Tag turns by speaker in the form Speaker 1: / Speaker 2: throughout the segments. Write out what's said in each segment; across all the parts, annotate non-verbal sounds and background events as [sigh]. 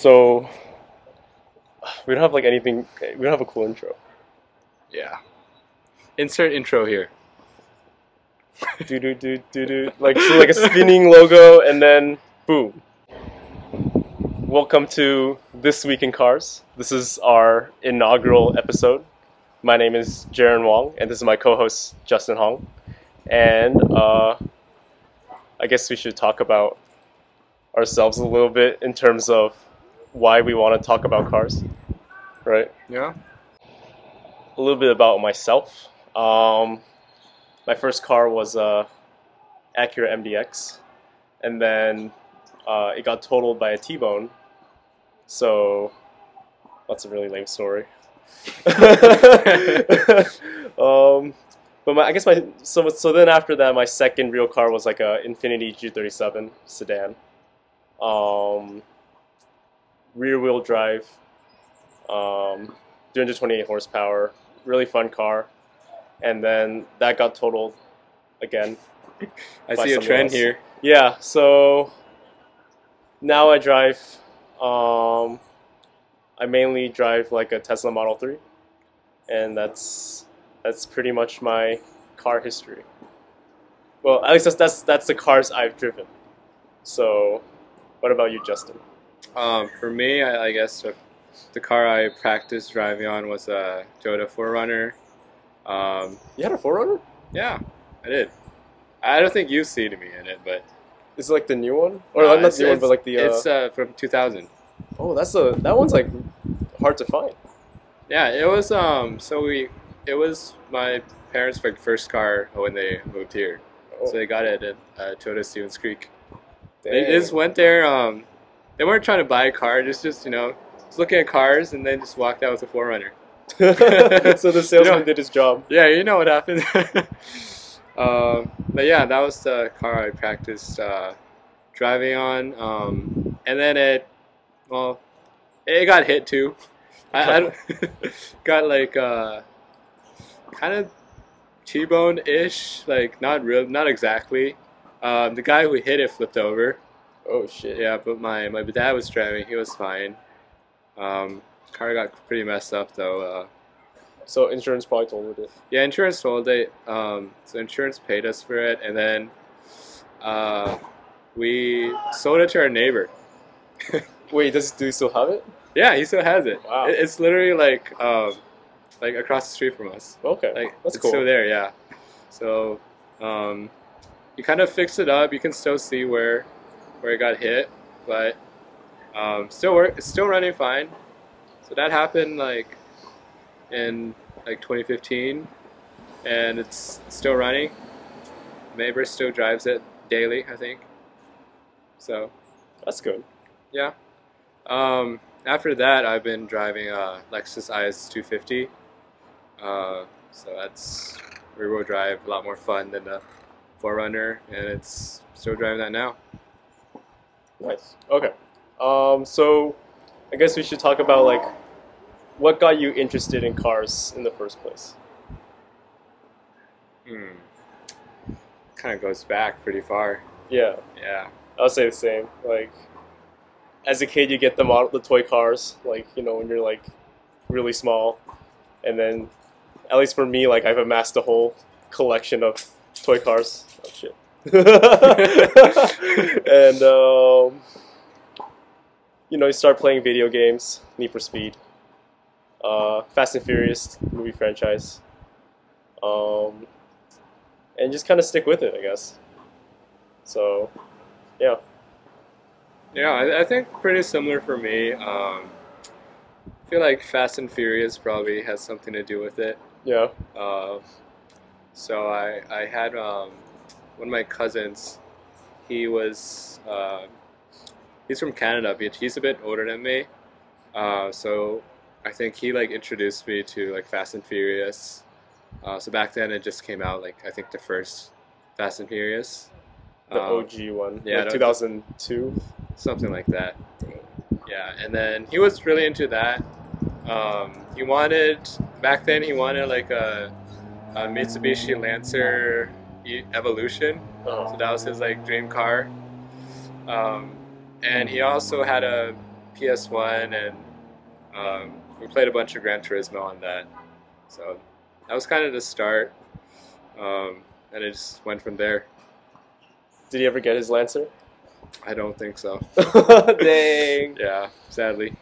Speaker 1: So we don't have like anything. We don't have a cool intro.
Speaker 2: Yeah. Insert intro here.
Speaker 1: do do do do do like so like a spinning logo and then boom. Welcome to this week in cars. This is our inaugural episode. My name is Jaron Wong, and this is my co-host Justin Hong. And uh, I guess we should talk about ourselves a little bit in terms of why we want to talk about cars, right?
Speaker 2: Yeah.
Speaker 1: a little bit about myself. Um, my first car was a Acura MDX, and then uh, it got totaled by a T-bone. So that's a really lame story. [laughs] um, but my, I guess my so so then after that, my second real car was like a Infiniti G37 sedan. Um, rear wheel drive, um, 328 horsepower, really fun car. And then that got totaled again.
Speaker 2: I see a trend
Speaker 1: else.
Speaker 2: here.
Speaker 1: Yeah, so now I drive. Um, I mainly drive like a Tesla Model 3, and that's that's pretty much my car history. Well, at least that's that's, that's the cars I've driven. So, what about you, Justin?
Speaker 2: Um, for me, I, I guess the, the car I practiced driving on was a Toyota 4Runner. Um,
Speaker 1: You had a 4Runner?
Speaker 2: yeah, I did. I don't think you've seen me in it, but
Speaker 1: Is it like the new one, or
Speaker 2: uh,
Speaker 1: not the new one, but like the? Uh,
Speaker 2: it's uh, from 2000.
Speaker 1: oh, that's a that one's like hard to find.
Speaker 2: Yeah, it was. Um, so we, it was my parents' like first car when they moved here.
Speaker 1: Oh,
Speaker 2: So they got it at uh, Toyota Stevens Creek.
Speaker 1: dang.
Speaker 2: They just went there. Um, they weren't trying to buy a car. Just, just you know, just looking at cars, and then just walked out with a 4Runner. [laughs]
Speaker 1: so the salesman [laughs]
Speaker 2: You know-
Speaker 1: did his job.
Speaker 2: Yeah, you know what happened. [laughs] um, but yeah, that was the car I practiced uh, driving on. Um, and then it, well, it got hit too. I, I got like uh, kind of T-bone ish, like not real, not exactly. Um, the guy who hit it flipped over.
Speaker 1: Oh shit.
Speaker 2: Yeah, but my my dad was driving. He was fine. Um, car got pretty messed up though. Uh,
Speaker 1: So insurance probably told it.
Speaker 2: yeah, insurance sold it. Um, so insurance paid us for it, and then uh, we sold it to our neighbor. [laughs]
Speaker 1: Wait, does do you still have it?
Speaker 2: Yeah, he still has it.
Speaker 1: Wow.
Speaker 2: It- it's literally like um, like across the street from us.
Speaker 1: Okay,
Speaker 2: Like
Speaker 1: that's
Speaker 2: it's
Speaker 1: cool.
Speaker 2: still there. Yeah. So um, you kind of fix it up. You can still see where where it got hit, but um, still work. It's still running fine. So that happened like in like 2015, and it's still running. Neighbor still drives it daily, I think. So
Speaker 1: That's good.
Speaker 2: yeah. Um, after that, I've been driving a Lexus IS 250. Uh, so that's rear wheel drive, a lot more fun than the 4Runner, and it's still driving that now.
Speaker 1: Nice. Okay. Um, so I guess we should talk about like what got you interested in cars in the first place.
Speaker 2: Hmm. Kind of goes back pretty far.
Speaker 1: Yeah,
Speaker 2: Yeah.
Speaker 1: I'll say the same. Like as a kid, you get the model, the toy cars. Like you know when you're like really small, and then at least for me, like I've amassed a whole collection of toy cars. Oh shit. [laughs] and um, you know, you start playing video games, Need for Speed, uh, Fast and Furious movie franchise, um, and just kind of stick with it, I guess. So, yeah.
Speaker 2: Yeah, I, I think pretty similar for me. Um, I feel like Fast and Furious probably has something to do with it.
Speaker 1: Yeah.
Speaker 2: Uh, so I I had um, one of my cousins. He was uh, he's from Canada, but he's a bit older than me. Uh, so I think he like introduced me to like Fast and Furious. Uh, so back then it just came out like I think the first Fast and Furious.
Speaker 1: The
Speaker 2: Um,
Speaker 1: OG one.
Speaker 2: yeah,
Speaker 1: like 2002.
Speaker 2: something like that. Yeah, and then he was really into that. Um, he wanted back then. He wanted like a, a Mitsubishi Lancer Evolution.
Speaker 1: Oh.
Speaker 2: So that was his like dream car. Um, and he also had a PS1, and um, we played a bunch of Gran Turismo on that. So that was kind of the start, um, and it just went from there.
Speaker 1: Did he ever get his Lancer?
Speaker 2: I don't think so. [laughs]
Speaker 1: Dang. [laughs]
Speaker 2: Yeah, sadly.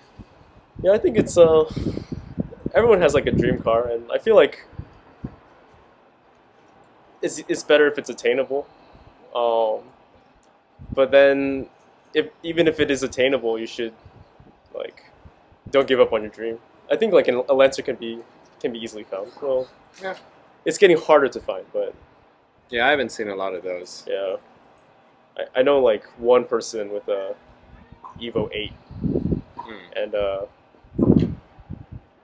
Speaker 1: Yeah, I think it's uh everyone has like a dream car and I feel like it's it's better if it's attainable. Um but then if even if it is attainable, you should like don't give up on your dream. I think like an, a Lancer can be can be easily found. Well,
Speaker 2: Yeah.
Speaker 1: It's getting harder to find, but
Speaker 2: Yeah, I haven't seen a lot of those.
Speaker 1: yeah. I, I know like one person with a Evo 8
Speaker 2: Hmm.
Speaker 1: and uh,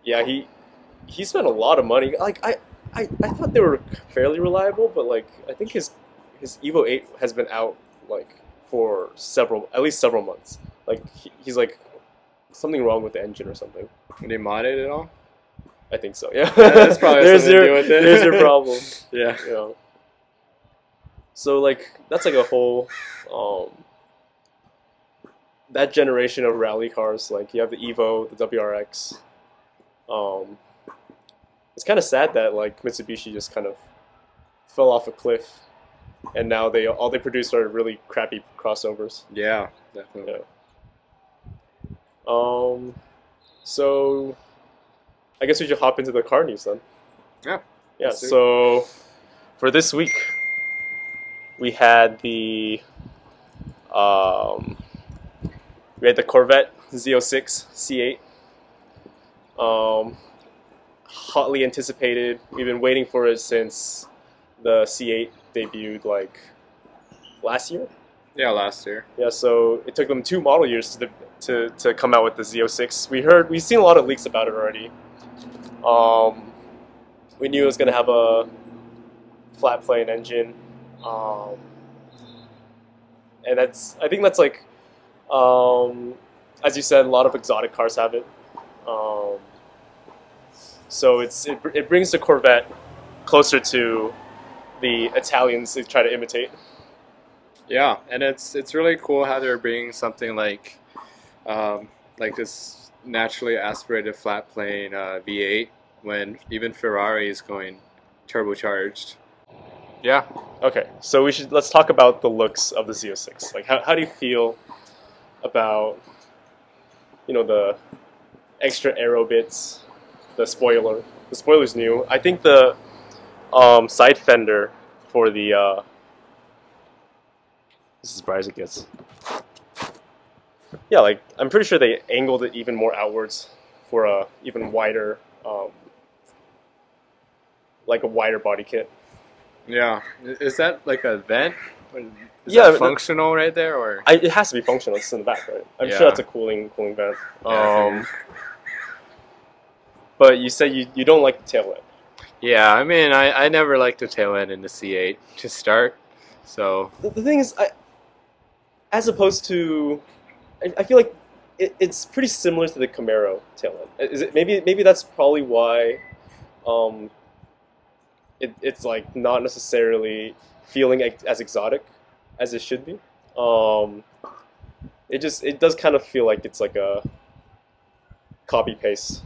Speaker 1: yeah, he he spent a lot of money. Like I, I, I thought they were fairly reliable, but like I think his his Evo Eight has been out like for several, at least several months. Like he, he's like something wrong with the engine or something.
Speaker 2: Did he mod it at all?
Speaker 1: I think so. Yeah, [laughs]
Speaker 2: that's probably [laughs]
Speaker 1: there's
Speaker 2: something to
Speaker 1: your
Speaker 2: do with it.
Speaker 1: there's your [laughs] problem.
Speaker 2: Yeah.
Speaker 1: You know. So like that's like a whole um, that generation of rally cars. Like you have the Evo, the WRX. Um, it's kind of sad that like Mitsubishi just kind of fell off a cliff, and now they all they produce are really crappy crossovers.
Speaker 2: Yeah, definitely.
Speaker 1: Yeah. Um, so I guess we should hop into the car news then.
Speaker 2: Yeah.
Speaker 1: Yeah.
Speaker 2: Let's do it.
Speaker 1: So for this week, we had the um, we had the Corvette Z06 C8. Um, hotly anticipated. We've been waiting for it since the C8 debuted like last year.
Speaker 2: Yeah, last year.
Speaker 1: Yeah, so it took them two model years to, to, to come out with the Z06. We heard, we've seen a lot of leaks about it already. Um, we knew it was going to have a flat plane engine. Um, and that's, I think that's like, um, as you said, a lot of exotic cars have it. Um, so it's, it, it brings the Corvette closer to the Italians they try to imitate.
Speaker 2: Yeah, and it's it's really cool how they're bringing something like um, like this naturally aspirated flat plane uh, V8 when even Ferrari is going turbocharged. Yeah,
Speaker 1: Okay, so we should let's talk about the looks of the Z06. Like, how, how do you feel about you know the extra aero bits, the spoiler? The spoiler's new. I think the um, side fender for the uh, this is as bright as it gets. Yeah, like I'm pretty sure they angled it even more outwards for a even wider, um, like a wider body kit.
Speaker 2: yeah. Is that like a vent? Is
Speaker 1: Yeah,
Speaker 2: that functional right there, or
Speaker 1: I, it has to be functional. It's in the back, right? I'm
Speaker 2: Yeah.
Speaker 1: sure that's a cooling cooling vent.
Speaker 2: Yeah,
Speaker 1: Um, but you said you, you don't like the tail end.
Speaker 2: yeah? I mean, I, I never liked the tail end in the C8 to start, so
Speaker 1: The, the thing is, I, as opposed to, I, I feel like it, it's pretty similar to the Camaro tail end. Is it maybe maybe that's probably why, um, it, it's like not necessarily feeling as exotic as it should be. Um, it just it does kind of feel like it's like a copy paste.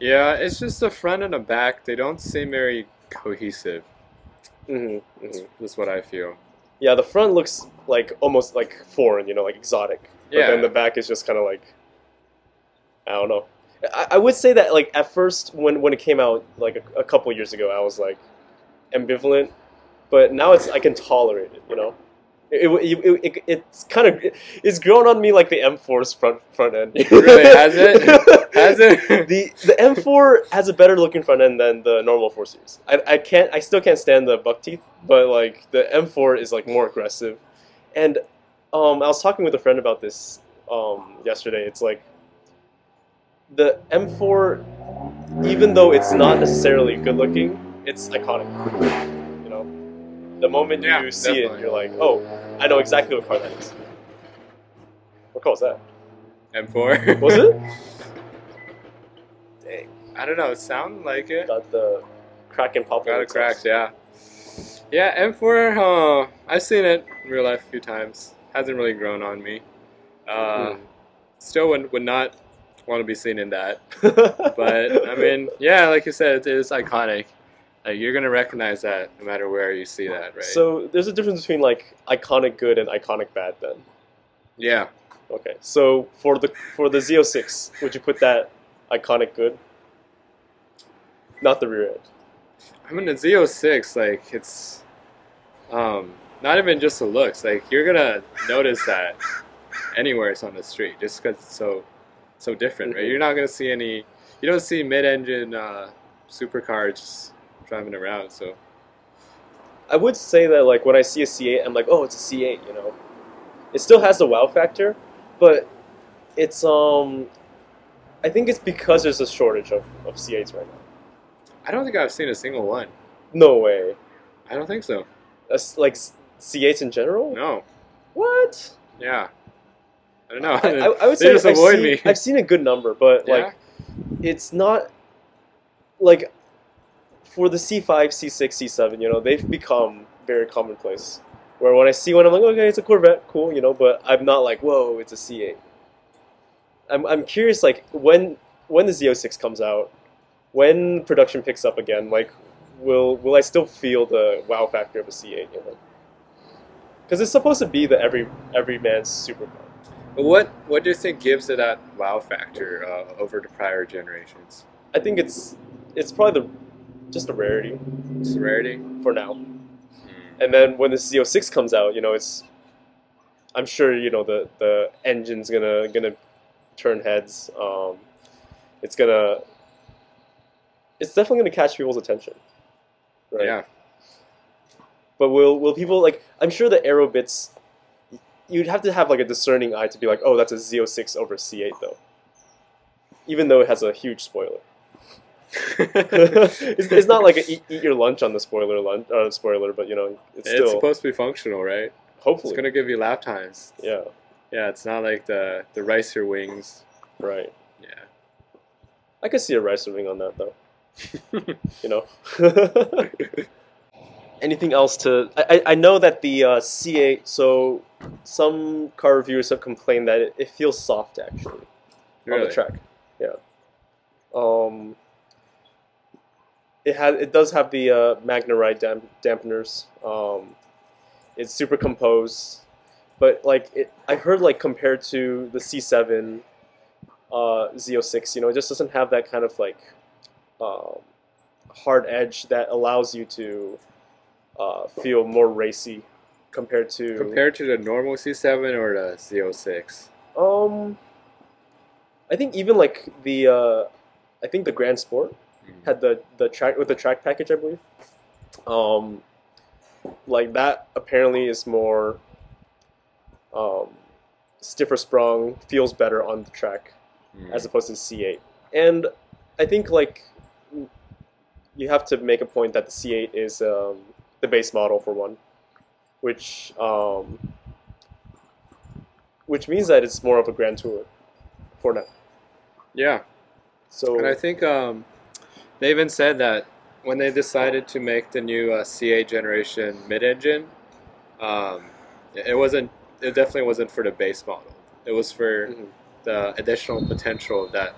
Speaker 2: yeah. It's just the front and the back. They don't seem very cohesive.
Speaker 1: hmm
Speaker 2: That's, that's what I feel.
Speaker 1: Yeah, the front looks like almost like foreign, you know, like exotic. But
Speaker 2: Yeah.
Speaker 1: then the back is just kind of like, I don't know. I, I would say that like at first when when it came out like a, a couple years ago, I was like ambivalent, but now it's I can tolerate it. You know, it, it, it, it it's kind of it's grown on me like the M4's front front end. [laughs]
Speaker 2: Really? Has it? [laughs] Has it?
Speaker 1: the the M4 has a better looking front end than the normal 4 Series. I, I can't I still can't stand the buck teeth, but like the M4 is like more aggressive. And um, I was talking with a friend about this um, yesterday. It's like the M4, even though it's not necessarily good looking, it's iconic. The moment
Speaker 2: Yeah,
Speaker 1: you see it, you're like, oh, I know exactly what car that is. What car was that?
Speaker 2: M4.
Speaker 1: Was it? [laughs]
Speaker 2: Dang. I don't know. It sounded like it.
Speaker 1: Got the crack and pop.
Speaker 2: Got it cracked, yeah. Yeah, M4, uh, I've seen it in real life a few times. Hasn't really grown on me. Uh,
Speaker 1: Hmm.
Speaker 2: still would, would not want to be seen in that. [laughs] But I mean, yeah, like you said, it is iconic. Like you're gonna recognize that no matter where you see that, right?
Speaker 1: So there's a difference between like iconic good and iconic bad then.
Speaker 2: yeah,
Speaker 1: Okay. So for the for the Z06, would you put that iconic good? Not the rear end.
Speaker 2: I mean the Z06, like it's um not even just the looks. Like you're gonna notice that anywhere it's on the street, just because it's so so different, right?
Speaker 1: Mhm.
Speaker 2: You're not gonna see any. You don't see mid-engine uh, supercars just driving around. So
Speaker 1: I would say that like when I see a C8, I'm like, oh, it's a C8. You know, it still has the wow factor, but it's um, I think it's because there's a shortage of, of C8s right now.
Speaker 2: I don't think I've seen a single one.
Speaker 1: No way.
Speaker 2: I don't think so.
Speaker 1: That's like C8s in general.
Speaker 2: No.
Speaker 1: What?
Speaker 2: Yeah. I don't know.
Speaker 1: I, I, I [laughs] would
Speaker 2: They
Speaker 1: say
Speaker 2: just
Speaker 1: I've
Speaker 2: avoid
Speaker 1: seen,
Speaker 2: me.
Speaker 1: I've seen a good number, but
Speaker 2: Yeah?
Speaker 1: like it's not like for the C5, C6, C7. You know, they've become very commonplace. Where when I see one, I'm like, okay, it's a Corvette, cool, you know. But I'm not like, whoa, it's a C8. I'm I'm curious, like when when the Z06 comes out, when production picks up again, like will will I still feel the wow factor of a C8? You know, because it's supposed to be the every every man's supercar.
Speaker 2: But what What do you think gives it that wow factor uh, over the prior generations?
Speaker 1: I think it's it's probably the just a rarity
Speaker 2: It's rarity.
Speaker 1: for now. And then when the Z06 comes out, you know, it's I'm sure you know the the engine's gonna gonna turn heads. Um, it's gonna it's definitely gonna catch people's attention. Right?
Speaker 2: Yeah.
Speaker 1: But will will people like? I'm sure the aero bits. You'd have to have like a discerning eye to be like, oh, that's a Z06 over C8 though. Even though it has a huge spoiler. [laughs] it's, it's not like a eat, eat your lunch on the spoiler lunch uh, spoiler, but you know it's
Speaker 2: it's supposed to be functional, right?
Speaker 1: hopefully
Speaker 2: It's gonna give you lap times.
Speaker 1: yeah
Speaker 2: Yeah, it's not like the the ricer wings.
Speaker 1: right.
Speaker 2: Yeah.
Speaker 1: I could see a ricer wing on that though. [laughs] You know. [laughs] Anything else to? I, I- know that the uh, C8. So some car reviewers have complained that it, it feels soft actually on the track. Yeah. Um. It has. It does have the uh, MagneRide damp- dampeners. Um, it's super composed, but like it, I heard like compared to the C7, uh, Z06, you know, it just doesn't have that kind of like um, hard edge that allows you to uh, feel more racy compared to
Speaker 2: Compared to the normal C7 or the Z06.
Speaker 1: um. I think even like the uh, I think the Grand Sport had the the track with the track package, I believe. Um, like that apparently is more um, stiffer sprung, feels better on the track
Speaker 2: Mm.
Speaker 1: as opposed to C8. And I think like you have to make a point that the C8 is um, the base model for one, which um, which means that it's more of a Grand Tour for now.
Speaker 2: Yeah.
Speaker 1: So
Speaker 2: And I think um, they even said that when they decided to make the new uh, C8 generation mid-engine, um, it wasn't. It definitely wasn't for the base model. It was for
Speaker 1: Mhm.
Speaker 2: the additional potential of that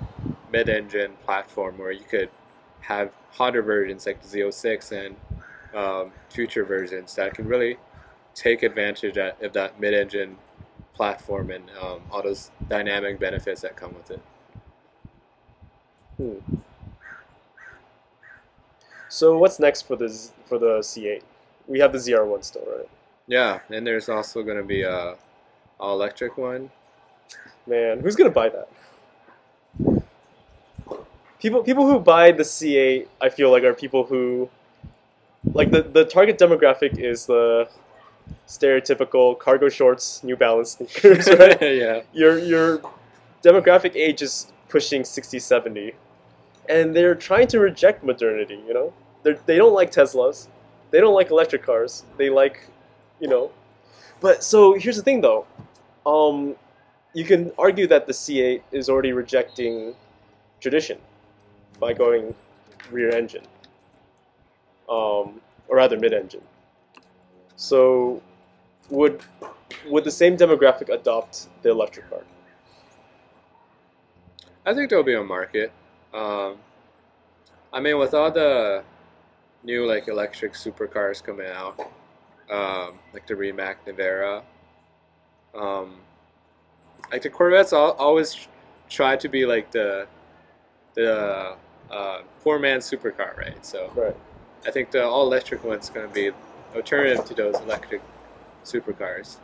Speaker 2: mid-engine platform, where you could have hotter versions like the Z06 and um, future versions that can really take advantage of that mid-engine platform and um, all those dynamic benefits that come with it.
Speaker 1: Hmm. So what's next for the Z- for the C8? We have the ZR1 still, right?
Speaker 2: Yeah, and there's also going to be a all electric one.
Speaker 1: Man, who's gonna buy that? People people who buy the C8, I feel like are people who like the the target demographic is the stereotypical cargo shorts, New Balance sneakers, [laughs] right? [laughs]
Speaker 2: yeah,
Speaker 1: your your demographic age is pushing 60 70 and they're trying to reject modernity you know? They're, they don't like teslas. They don't like electric cars. They like you know? But so here's the thing though. Um, you can argue that the c8 is already rejecting tradition by going rear engine. Um, or rather mid-engine so would would the same demographic adopt the electric car?
Speaker 2: I think there'll be a market. Um, I mean, with all the new like electric supercars coming out, um, like the Rimac Nevera, um, like the Corvettes all, always try to be like the the uh, poor man's supercar, right? So
Speaker 1: Right.
Speaker 2: I think the all electric one's going to be alternative to those electric supercars.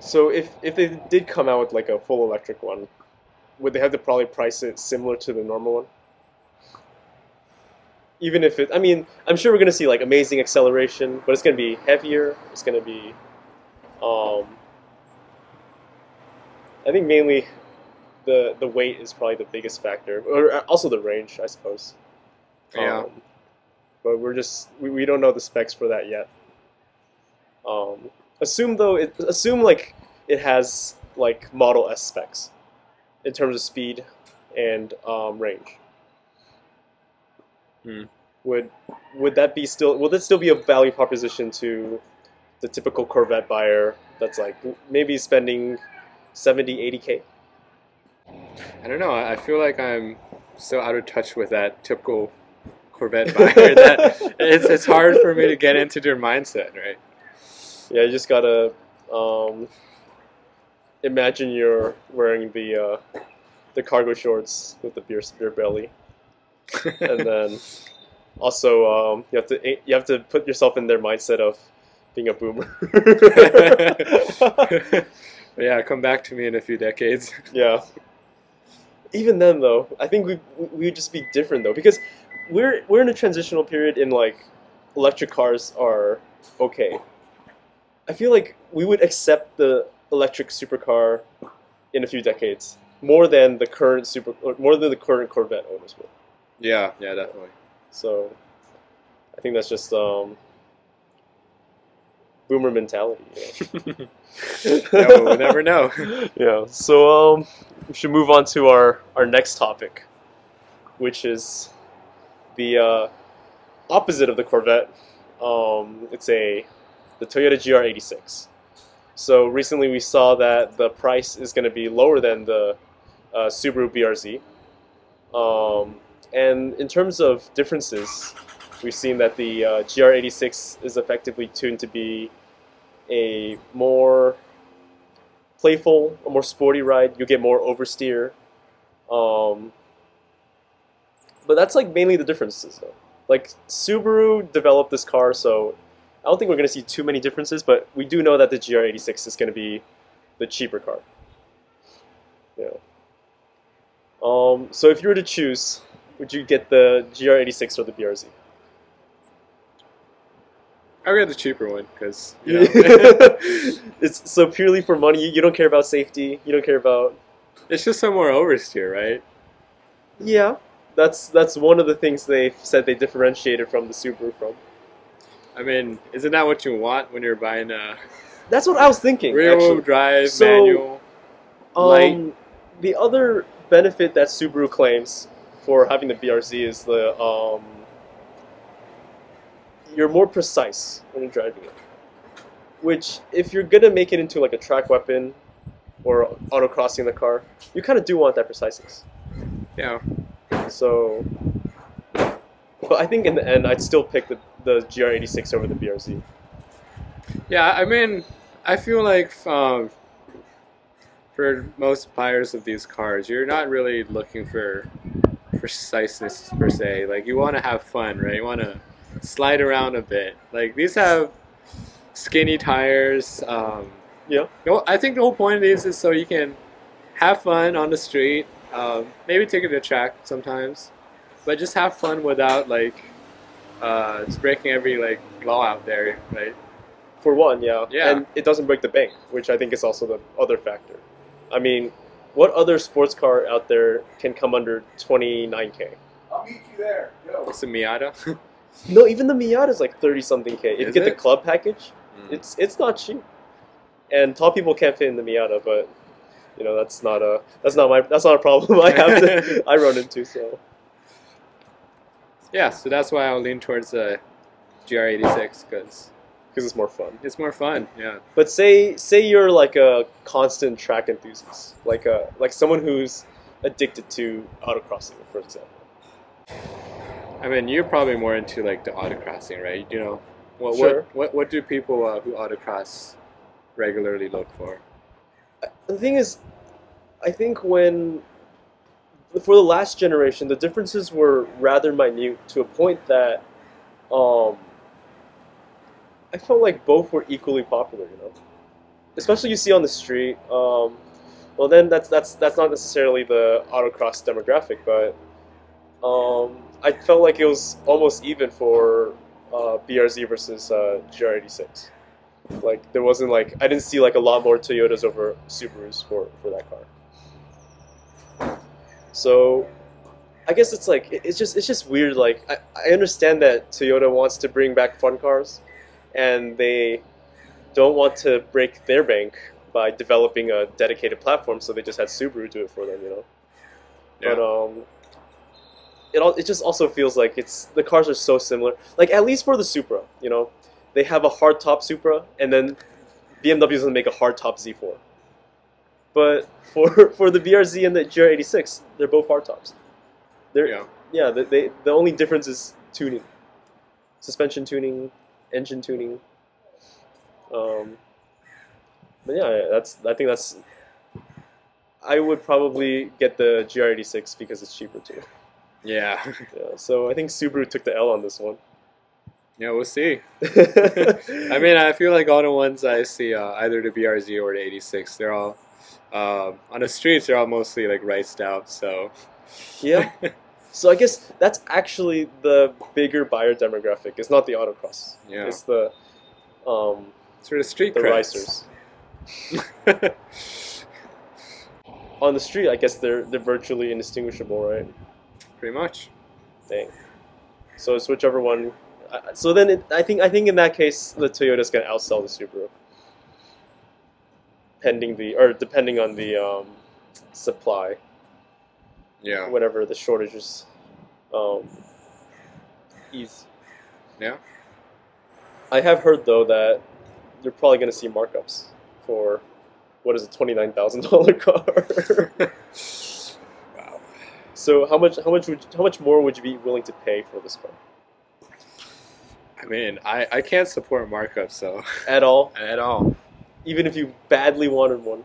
Speaker 1: So if if they did come out with like a full electric one, would they have to probably price it similar to the normal one? Even if it, I mean, I'm sure we're gonna see like amazing acceleration, but it's gonna be heavier. It's gonna be, um, I think mainly the the weight is probably the biggest factor, or uh, also the range, I suppose.
Speaker 2: Yeah.
Speaker 1: Um, but we're just we, we don't know the specs for that yet. Um, assume though it assume like it has like Model S specs in terms of speed and um, range.
Speaker 2: Hmm.
Speaker 1: Would would that be still will that still be a value proposition to the typical Corvette buyer that's like maybe spending 70 80k?
Speaker 2: I don't know. I I feel like I'm so out of touch with that typical Corvette buyer that [laughs] it's, it's hard for me to get into their mindset, right?
Speaker 1: Yeah, you just gotta um, imagine you're wearing the uh, the cargo shorts with the beer beer belly, [laughs] and then also um, you have to you have to put yourself in their mindset of being a boomer. [laughs]
Speaker 2: yeah, come back to me in a few decades. [laughs]
Speaker 1: yeah. Even then, though, I think we we would just be different though because we're we're in a transitional period in like electric cars are okay. I feel like we would accept the electric supercar in a few decades more than the current super or more than the current Corvette owners will.
Speaker 2: Yeah, yeah, definitely.
Speaker 1: So I think that's just um, boomer mentality. You know? [laughs]
Speaker 2: Yeah, well, we'll never know. [laughs]
Speaker 1: yeah. So um, we should move on to our our next topic, which is the uh, opposite of the Corvette. Um, it's a the Toyota GR86. So recently we saw that the price is going to be lower than the uh, Subaru BRZ. Um, and in terms of differences, we've seen that the uh, GR86 is effectively tuned to be a more playful, a more sporty ride. You get more oversteer. Um, but that's like mainly the differences, though. Like Subaru developed this car, so I don't think we're going to see too many differences. But we do know that the GR86 is going to be the cheaper car. Yeah. Um, so if you were to choose, would you get the GR86 or the BRZ?
Speaker 2: I would get the cheaper one because you know, [laughs]
Speaker 1: it's so purely for money. You, don't care about safety. You don't care about
Speaker 2: it's just some more oversteer, right?
Speaker 1: yeah. That's that's one of the things they said they differentiated from the Subaru from.
Speaker 2: I mean, isn't that what you want when you're buying a
Speaker 1: That's what I was thinking.
Speaker 2: rear wheel drive
Speaker 1: So-
Speaker 2: manual?
Speaker 1: Um,
Speaker 2: light.
Speaker 1: the other benefit that Subaru claims for having the BRZ is the um, you're more precise when you're driving it. Which, if you're gonna make it into like a track weapon or autocrossing the car, you kind of do want that preciseness.
Speaker 2: Yeah,
Speaker 1: So, but I think in the end, I'd still pick the the GR86 over the BRZ.
Speaker 2: yeah. I mean, I feel like um, for most buyers of these cars, you're not really looking for preciseness per se. Like you want to have fun, right? You want to slide around a bit. Like these have skinny tires. Um,
Speaker 1: Yeah.
Speaker 2: I think the whole point of these is so you can have fun on the street. Um, maybe take it to track sometimes, but just have fun without like uh, just breaking every like law out there, right?
Speaker 1: For one, yeah.
Speaker 2: Yeah.
Speaker 1: And it doesn't break the bank, which I think is also the other factor. I mean, what other sports car out there can come under 29k?
Speaker 3: I'll meet you there. Go.
Speaker 2: It's a Miata. [laughs]
Speaker 1: No, even the Miata is like 30 something k. If you
Speaker 2: Is
Speaker 1: get the club package,
Speaker 2: Mm.
Speaker 1: it's it's not cheap. And tall people can't fit in the Miata, but you know that's not a that's not my that's not a problem I have to [laughs] I run into. So
Speaker 2: yeah, so that's why I'll lean towards uh, the GR86 because
Speaker 1: because it's more fun.
Speaker 2: it's more fun. Yeah.
Speaker 1: But say say you're like a constant track enthusiast, like a like someone who's addicted to autocrossing, for example.
Speaker 2: I mean, you're probably more into like the autocrossing, right? You know, what
Speaker 1: Sure.
Speaker 2: what what, what do people uh, who autocross regularly look for?
Speaker 1: Uh, the thing is, I think when for the last generation, the differences were rather minute to a point that um, I felt like both were equally popular. You know, especially you see on the street. Um, well, then that's that's that's not necessarily the autocross demographic, but um, I felt like it was almost even for uh, BRZ versus uh, GR86. Like there wasn't like I didn't see like a lot more Toyotas over Subarus for for that car. So I guess it's like it's just it's just weird. Like I, I understand that Toyota wants to bring back fun cars, and they don't want to break their bank by developing a dedicated platform. So they just had Subaru do it for them. You know. Yeah. But um, it all it just also feels like it's the cars are so similar. Like at least for the Supra, you know, they have a hard top Supra, and then BMW doesn't make a hard top Z4. But for [laughs] for the BRZ and the GR86, they're both hard tops. They're
Speaker 2: yeah.
Speaker 1: yeah, they, they the only difference is tuning, suspension tuning, engine tuning. Um, but yeah, that's I think that's. I would probably get the GR86 because it's cheaper too.
Speaker 2: Yeah. [laughs]
Speaker 1: Yeah, so I think Subaru took the L on this one.
Speaker 2: yeah, we'll see. [laughs] I mean, I feel like all the ones I see, uh, either the BRZ or the 86, they're all um, on the streets. They're all mostly like riced out. So
Speaker 1: yeah. [laughs] So I guess that's actually the bigger buyer demographic. It's not the autocross.
Speaker 2: Yeah.
Speaker 1: It's the um,
Speaker 2: sort of street
Speaker 1: the
Speaker 2: creds.
Speaker 1: racers. [laughs] On the street, I guess they're they're virtually indistinguishable, right?
Speaker 2: Pretty much.
Speaker 1: Dang. So it's whichever one. uh, So then, it, I think I think in that case, the Toyota's gonna outsell the Subaru, pending the or depending on the um, supply,
Speaker 2: Yeah.
Speaker 1: whatever the shortages um, ease.
Speaker 2: Yeah.
Speaker 1: I have heard though that you're probably gonna see markups for what is a twenty nine thousand dollar [laughs] car.
Speaker 2: wow.
Speaker 1: so how much how much would how much more would you be willing to pay for this car
Speaker 2: I mean, I, I can't support markup, so
Speaker 1: at all? [laughs]
Speaker 2: at all.
Speaker 1: Even if you badly wanted one.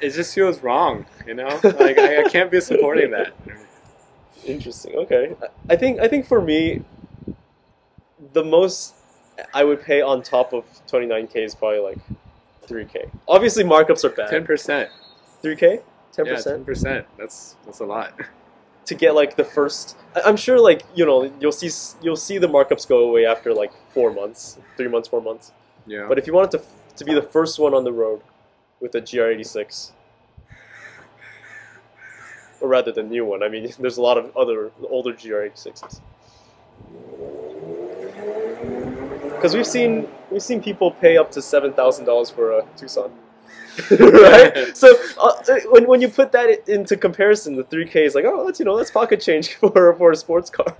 Speaker 2: It just feels wrong, you know. Like I, I can't be supporting that.
Speaker 1: Interesting. Okay. I- think I think for me, the most I would pay on top of 29k is probably like 3k. Obviously, markups are bad.
Speaker 2: Ten percent.
Speaker 1: 3k, Ten
Speaker 2: percent. ten
Speaker 1: percent.
Speaker 2: That's that's a lot.
Speaker 1: to get like the first. I'm sure like you know you'll see you'll see the markups go away after like four months, three months, four months.
Speaker 2: Yeah.
Speaker 1: But if you wanted to to be the first one on the road with a GR86, or rather the new one, I mean, [laughs] there's a lot of other older GR86s. Because we've seen we've seen people pay up to seven thousand dollars for a Tucson, [laughs] right? [laughs] so uh, when, when you put that into comparison, the three K is like, oh, that's you know that's pocket change for for a sports car,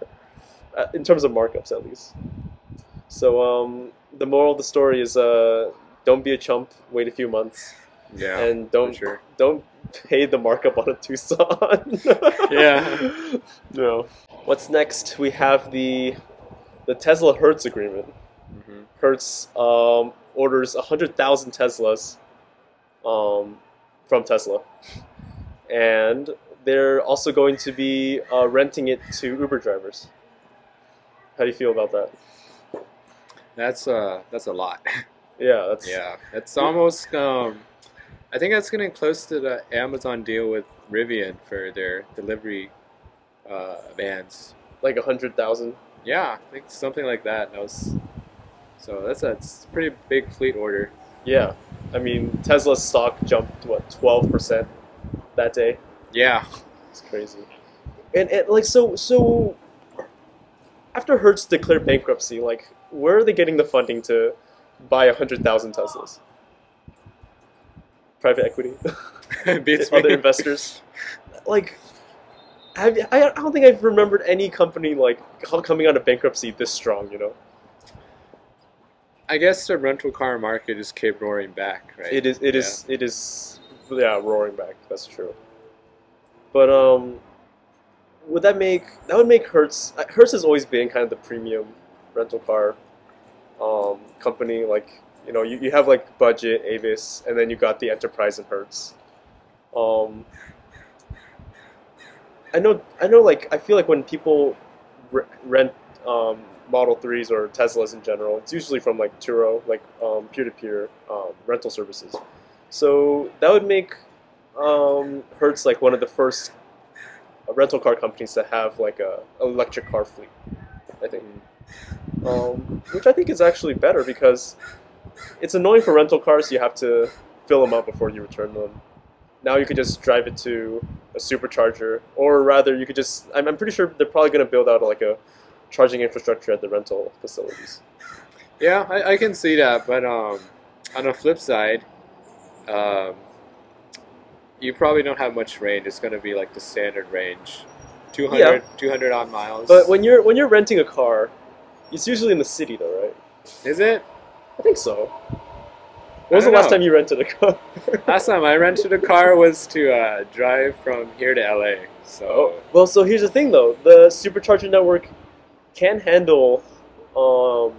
Speaker 1: uh, in terms of markups at least. So um, the moral of the story is uh, don't be a chump. Wait a few months
Speaker 2: yeah.
Speaker 1: and don't
Speaker 2: sure.
Speaker 1: don't pay the markup on a Tucson. [laughs]
Speaker 2: Yeah. [laughs]
Speaker 1: No. What's next? We have the the Tesla Hertz agreement.
Speaker 2: hmm
Speaker 1: Hertz um, orders hundred thousand Teslas um, from Tesla, and they're also going to be uh, renting it to Uber drivers. How do you feel about that?
Speaker 2: That's uh that's a lot. [laughs]
Speaker 1: Yeah, that's
Speaker 2: yeah. It's almost um. I think that's getting close to the Amazon deal with Rivian for their delivery uh, vans.
Speaker 1: like a hundred thousand.
Speaker 2: Yeah, I think something like that. That was so that's a, it's a pretty big fleet order.
Speaker 1: Yeah, I mean Tesla's stock jumped what twelve percent that day.
Speaker 2: Yeah,
Speaker 1: It's crazy. And, and like so so after Hertz declared bankruptcy, like where are they getting the funding to buy hundred thousand Teslas? Private equity, [laughs]
Speaker 2: beats [laughs]
Speaker 1: other investors. [laughs] Like, have, I I don't think I've remembered any company like coming out of bankruptcy this strong. You know,
Speaker 2: I guess the rental car market just kept roaring back, right?
Speaker 1: it is it is it is yeah, roaring back. That's true. But um, would that make that would make Hertz? Hertz has always been kind of the premium rental car um, company. Like you know, you, you have like budget Avis, and then you got the Enterprise and Hertz. Um, I know, I know. Like I feel like when people re- rent um, Model Threes or Teslas in general, it's usually from like Turo, like um, peer-to-peer um, rental services. So that would make um, Hertz like one of the first rental car companies to have like a electric car fleet. I think, um, which I think is actually better because it's annoying for rental cars. You have to fill them up before you return them. Now you could just drive it to a supercharger, or rather, you could just. I'm, I'm pretty sure they're probably going to build out like a charging infrastructure at the rental facilities.
Speaker 2: Yeah, I, I can see that, but um, on the flip side, um, you probably don't have much range. It's going to be like the standard range, 200,
Speaker 1: Yeah.
Speaker 2: 200 odd miles.
Speaker 1: But when you're when you're renting a car, it's usually in the city, though, right?
Speaker 2: is it?
Speaker 1: I think so. When was the last
Speaker 2: know.
Speaker 1: time you rented a car? [laughs]
Speaker 2: Last time I rented a car was to uh, drive from here to LA. So
Speaker 1: Oh, well, so here's the thing, though. The supercharger network can handle um,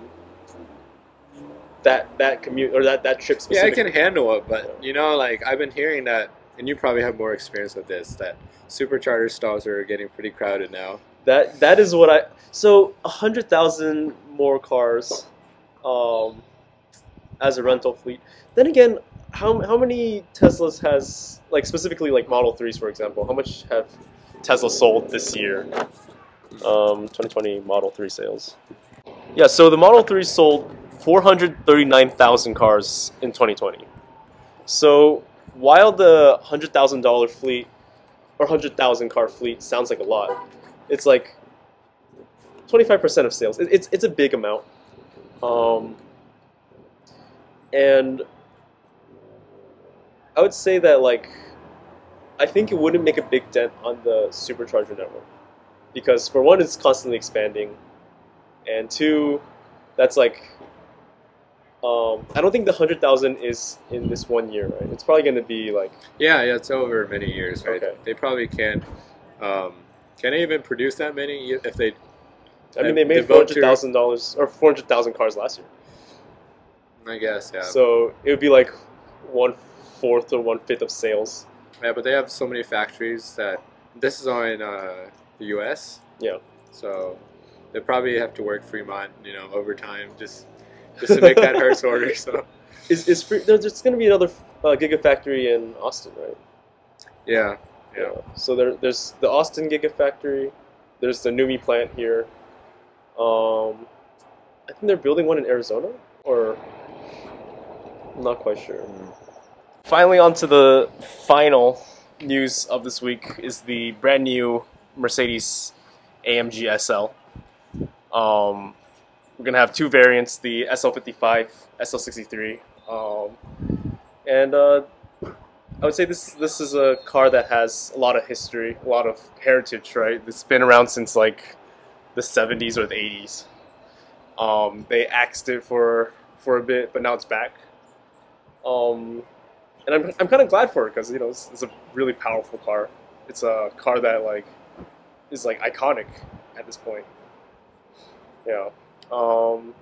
Speaker 1: that that commute or that that trip specifically.
Speaker 2: yeah, I can handle it. But you know, like I've been hearing that, and you probably have more experience with this. That supercharger stalls are getting pretty crowded now.
Speaker 1: That that is what I. So hundred thousand more cars, um, as a rental fleet. Then again, how how many Teslas has like specifically like Model Threes for example? How much have Tesla sold this year? Um, 2020 Model Three sales. Yeah, so the Model Three sold 439,000 cars in 2020. So while the hundred thousand dollar fleet or hundred thousand car fleet sounds like a lot, it's like 25% of sales. It, it's it's a big amount. Um, and I would say that like I think it wouldn't make a big dent on the supercharger network because for one it's constantly expanding and two that's like um, I don't think the 100,000 is in this one year, right? It's probably going to be like
Speaker 2: Yeah, yeah, it's over many years, right?
Speaker 1: Okay.
Speaker 2: They probably can't. Um, can they even produce that many if they?
Speaker 1: I mean they made
Speaker 2: devote
Speaker 1: $400,000 or 400,000 cars last year.
Speaker 2: I guess, yeah.
Speaker 1: So it would be like one fourth or one fifth of sales.
Speaker 2: yeah, but they have so many factories that this is all in uh, the U.S.
Speaker 1: Yeah.
Speaker 2: So they probably have to work Fremont, you know, overtime just just to make that Hertz order. So [laughs]
Speaker 1: Is is there's going to be another uh, gigafactory in Austin, right?
Speaker 2: yeah, yeah.
Speaker 1: So there, there's the Austin gigafactory. There's the NUMMI plant here. Um, I think they're building one in Arizona, or I'm not quite sure. Finally, on to the final news of this week is the brand new Mercedes AMG SL. Um, we're gonna have two variants: the SL55, SL63, um, and uh, I would say this this is a car that has a lot of history, a lot of heritage. Right, it's been around since like the 70s or the 80s. Um, they axed it for for a bit, but now it's back. Um, and I'm, I'm kind of glad for it because you know it's, it's a really powerful car. It's a car that like is like iconic at this point. Yeah. Um,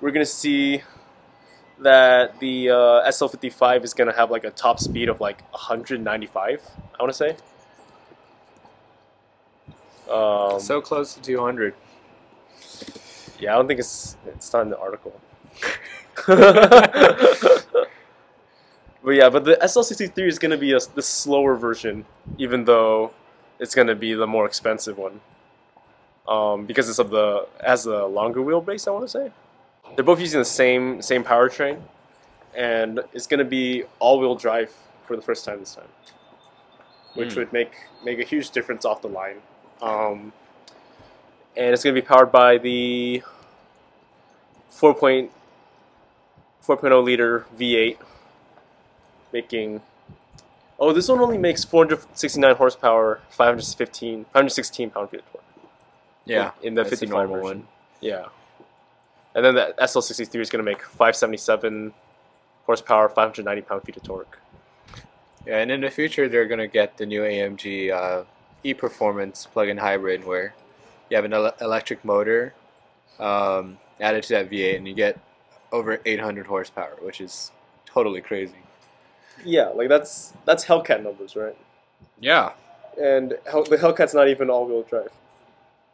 Speaker 1: we're gonna see that the uh, SL55 is gonna have like a top speed of like 195. I want to say. Um,
Speaker 2: so close to 200.
Speaker 1: yeah, I don't think it's it's not in the article. [laughs] but yeah, but the SL63 is gonna be a, the slower version, even though it's gonna be the more expensive one. Um, because it's of the as a longer wheelbase, I want to say. They're both using the same same powertrain, and it's gonna be all-wheel drive for the first time this time, which
Speaker 2: Mm.
Speaker 1: would make make a huge difference off the line. Um, and it's gonna be powered by the 4.4.0 liter V8, making. Oh, this one only makes 469 horsepower, 515, 516 pound feet of torque.
Speaker 2: Yeah,
Speaker 1: in the
Speaker 2: a
Speaker 1: 55
Speaker 2: normal
Speaker 1: version.
Speaker 2: one.
Speaker 1: Yeah. And then the SL63 is going to make 577 horsepower, 590 pound feet of torque.
Speaker 2: Yeah, and in the future they're gonna get the new AMG uh, e-performance plug-in hybrid where you have an ele- electric motor um, added to that V8 and you get over 800 horsepower, which is totally crazy.
Speaker 1: Yeah, like that's that's Hellcat numbers, right?
Speaker 2: Yeah.
Speaker 1: And Hell, the Hellcat's not even all-wheel drive.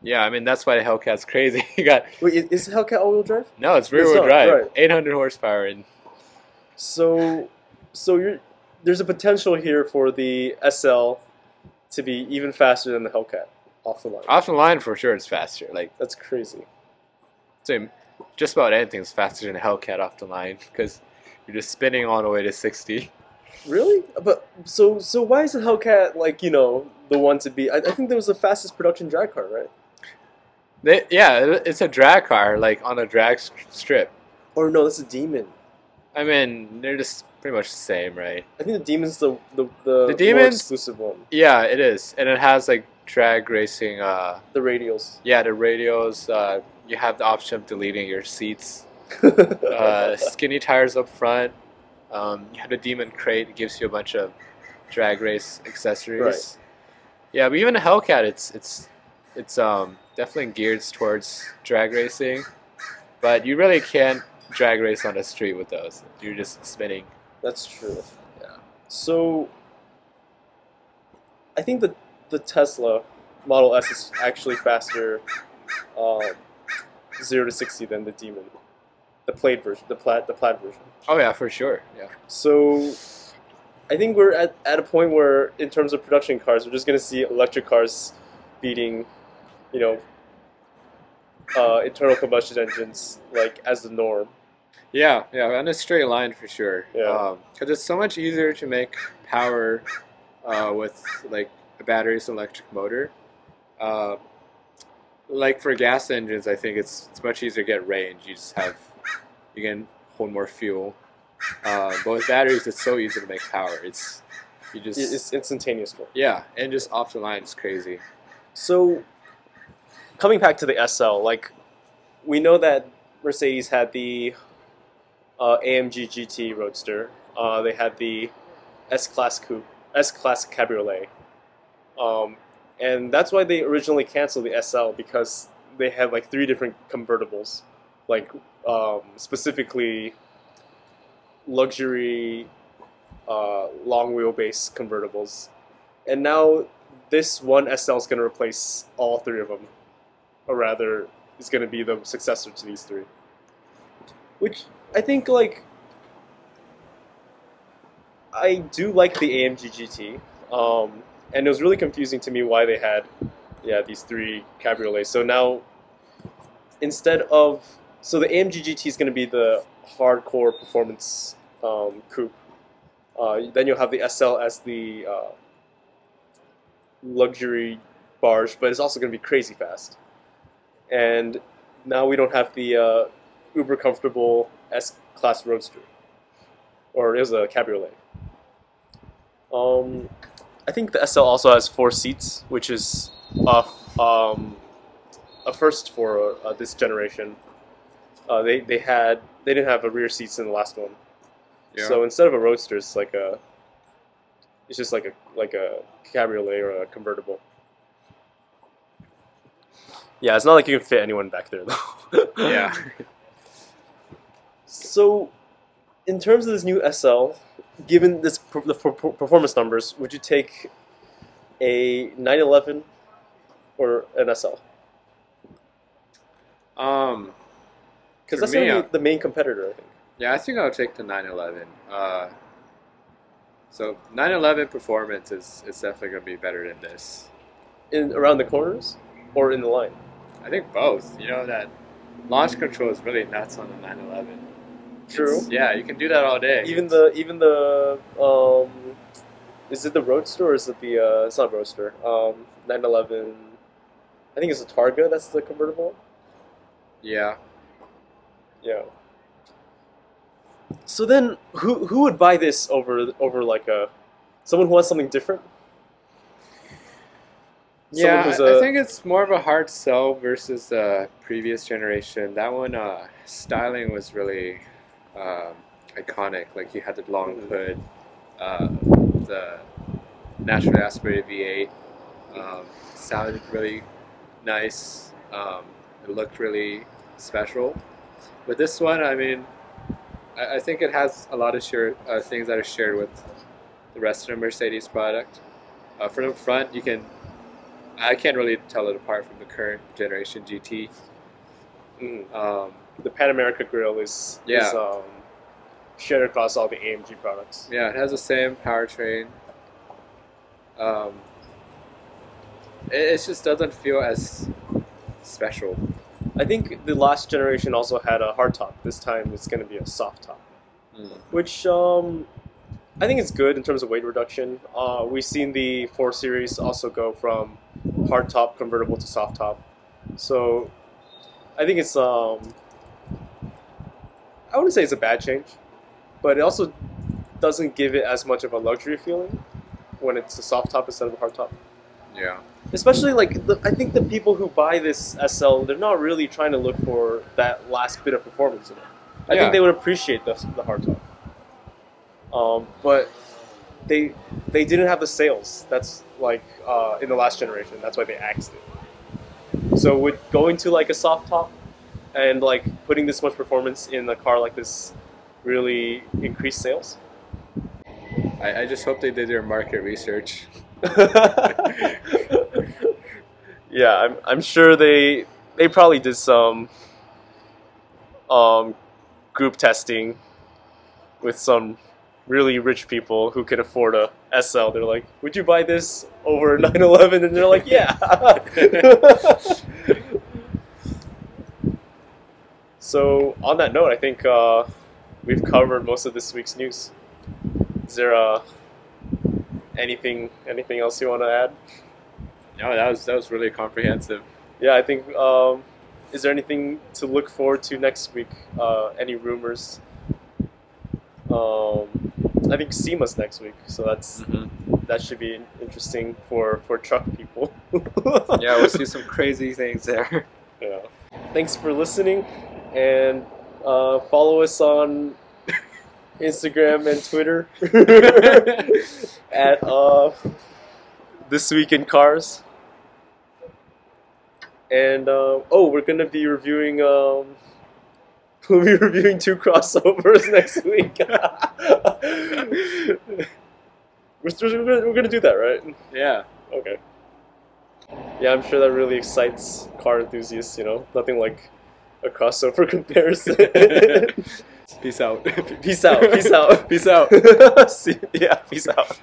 Speaker 2: Yeah, I mean that's why the Hellcat's crazy. [laughs] you got
Speaker 1: Wait, is Hellcat all-wheel drive?
Speaker 2: no, it's rear-wheel drive,
Speaker 1: right.
Speaker 2: 800 horsepower, and
Speaker 1: So, so you're there's a potential here for the SL to be even faster than the Hellcat off the line.
Speaker 2: off the line for sure it's faster. Like
Speaker 1: That's crazy.
Speaker 2: say just about anything's faster than a Hellcat off the line because you're just spinning all the way to 60.
Speaker 1: Really? But so so why is the Hellcat like you know the one to be? I, I think that was the fastest production drag car, right?
Speaker 2: They, yeah, it's a drag car, like on a drag strip.
Speaker 1: Or no, that's a Demon.
Speaker 2: I mean, they're just pretty much the same, right?
Speaker 1: I think the Demon's the the the, more
Speaker 2: Demon's-
Speaker 1: exclusive one.
Speaker 2: Yeah, it is, and it has like drag racing. Uh,
Speaker 1: The radials.
Speaker 2: yeah, the radios. Uh, you have the option of deleting your seats. [laughs] Uh, skinny tires up front. Um, you have the Demon crate. It gives you a bunch of drag race accessories.
Speaker 1: Right.
Speaker 2: Yeah, but even a Hellcat, it's it's it's um, definitely geared towards drag racing, but you really can't drag race on the street with those. You're just spinning.
Speaker 1: That's true.
Speaker 2: Yeah.
Speaker 1: So, I think the the Tesla Model S is actually faster, um, zero to sixty than the Demon, the plaid version, the plaid the plaid version.
Speaker 2: Oh yeah, for sure. Yeah.
Speaker 1: So, I think we're at, at a point where, in terms of production cars, we're just going to see electric cars beating, you know, uh, internal combustion engines like as the norm.
Speaker 2: Yeah, yeah, on a straight line for sure.
Speaker 1: Yeah.
Speaker 2: Because it's so much easier to make power uh, with like a battery's electric motor. Uh, like for gas engines, I think it's it's much easier to get range. You just have you can hold more fuel. Uh, but with batteries, it's so easy to make power. It's you just
Speaker 1: It's instantaneous.
Speaker 2: yeah, and just off the line is crazy.
Speaker 1: So, coming back to the SL, like we know that Mercedes had the uh, AMG GT Roadster. Uh, they had the S Class Coupe, S Class Cabriolet, um, and that's why they originally canceled the SL because they had like three different convertibles, like um, specifically luxury, uh, long wheelbase convertibles, and now this one SL is going to replace all three of them, or rather, is going to be the successor to these three. Which I think, like, I do like the AMG GT, um, and it was really confusing to me why they had, yeah, these three cabriolets. So now, instead of, so the AMG GT is going to be the hardcore performance um, coupe. Uh, then you'll have the SL as the uh, luxury barge, but it's also going to be crazy fast. And now we don't have the uh, uber comfortable S class roadster, or it was a cabriolet. Um, I think the SL also has four seats, which is a, um, a first for uh, this generation. Uh, they they had they didn't have a rear seats in the last one,
Speaker 2: Yeah.
Speaker 1: so instead of a roadster, it's like a it's just like a like a cabriolet or a convertible. Yeah, it's not like you can fit anyone back there [laughs] though.
Speaker 2: yeah.
Speaker 1: So, in terms of this new SL, given this the per- performance numbers, would you take a 911 or an SL?
Speaker 2: Um.
Speaker 1: Because that's
Speaker 2: me,
Speaker 1: gonna
Speaker 2: uh,
Speaker 1: be the main competitor, I think.
Speaker 2: Yeah, I think I'll take the 911. Uh, so 911 performance is, is definitely going to be better than this.
Speaker 1: In around the corners or in the line.
Speaker 2: I think both. You know that launch control is really nuts on the 911.
Speaker 1: True.
Speaker 2: It's- yeah, you can do that all day.
Speaker 1: Even the even the um, is it the Roadster or is it the uh, it's not Roadster. Um, 911. I think it's the Targa. That's the convertible.
Speaker 2: yeah.
Speaker 1: Yeah. So then, who who would buy this over over like a someone who wants something different?
Speaker 2: Yeah, I,
Speaker 1: a-
Speaker 2: I think it's more of a hard sell versus the previous generation. That one, uh, styling was really um, iconic. Like you had the long hood, uh, the naturally aspirated V8. Um, sounded really nice. Um, it looked really special. With this one, I mean, I, I think it has a lot of share, uh, things that are shared with the rest of the Mercedes product. Uh, from the front, you can I can't really tell it apart from the current generation GT.
Speaker 1: Mm.
Speaker 2: Um,
Speaker 1: The Pan America grill is,
Speaker 2: Yeah.
Speaker 1: is um, shared across all the AMG products.
Speaker 2: yeah, it has the same powertrain. Um, it, it just doesn't feel as special.
Speaker 1: I think the last generation also had a hard top. This time it's going to be a soft top, which um, I think is good in terms of weight reduction. Uh, we've seen the 4 Series also go from hard top convertible to soft top. So I think it's, um, I wouldn't say it's a bad change, but it also doesn't give it as much of a luxury feeling when it's a soft top instead of a hard top.
Speaker 2: Yeah.
Speaker 1: Especially like the, I think the people who buy this SL, they're not really trying to look for that last bit of performance in it. I
Speaker 2: Yeah.
Speaker 1: think they would appreciate the, the hard top. Um, but they they didn't have the sales. That's like uh, in the last generation. That's why they axed it. So with going to like a soft top and like putting this much performance in a car like this really increase sales.
Speaker 2: I, I just hope they did their market research. [laughs]
Speaker 1: yeah, I'm, I'm sure they they probably did some um, group testing with some really rich people who can afford a SL. They're like, "Would you buy this over [laughs] a 911?" And they're like, "Yeah." [laughs] so on that note, I think uh, we've covered most of this week's news. Is there uh, anything anything else you want to add?
Speaker 2: No, that was that was really comprehensive.
Speaker 1: Yeah, I think. Um, is there anything to look forward to next week? Uh, any rumors? Um, I think SEMA's next week, so that's that should be interesting for for truck people. [laughs]
Speaker 2: Yeah, we'll see [laughs] some crazy things there.
Speaker 1: Yeah. Thanks for listening, and uh, follow us on [laughs] Instagram and Twitter at uh, this week in cars. And uh, oh, we're gonna be reviewing. Um, we'll be reviewing two crossovers [laughs] next week. [laughs] we're, we're, gonna, we're gonna do that, right?
Speaker 2: yeah.
Speaker 1: Okay. Yeah, I'm sure that really excites car enthusiasts. You know, nothing like a crossover [laughs] comparison.
Speaker 2: Peace out.
Speaker 1: peace out. Peace out.
Speaker 2: Peace out.
Speaker 1: See, yeah, peace out.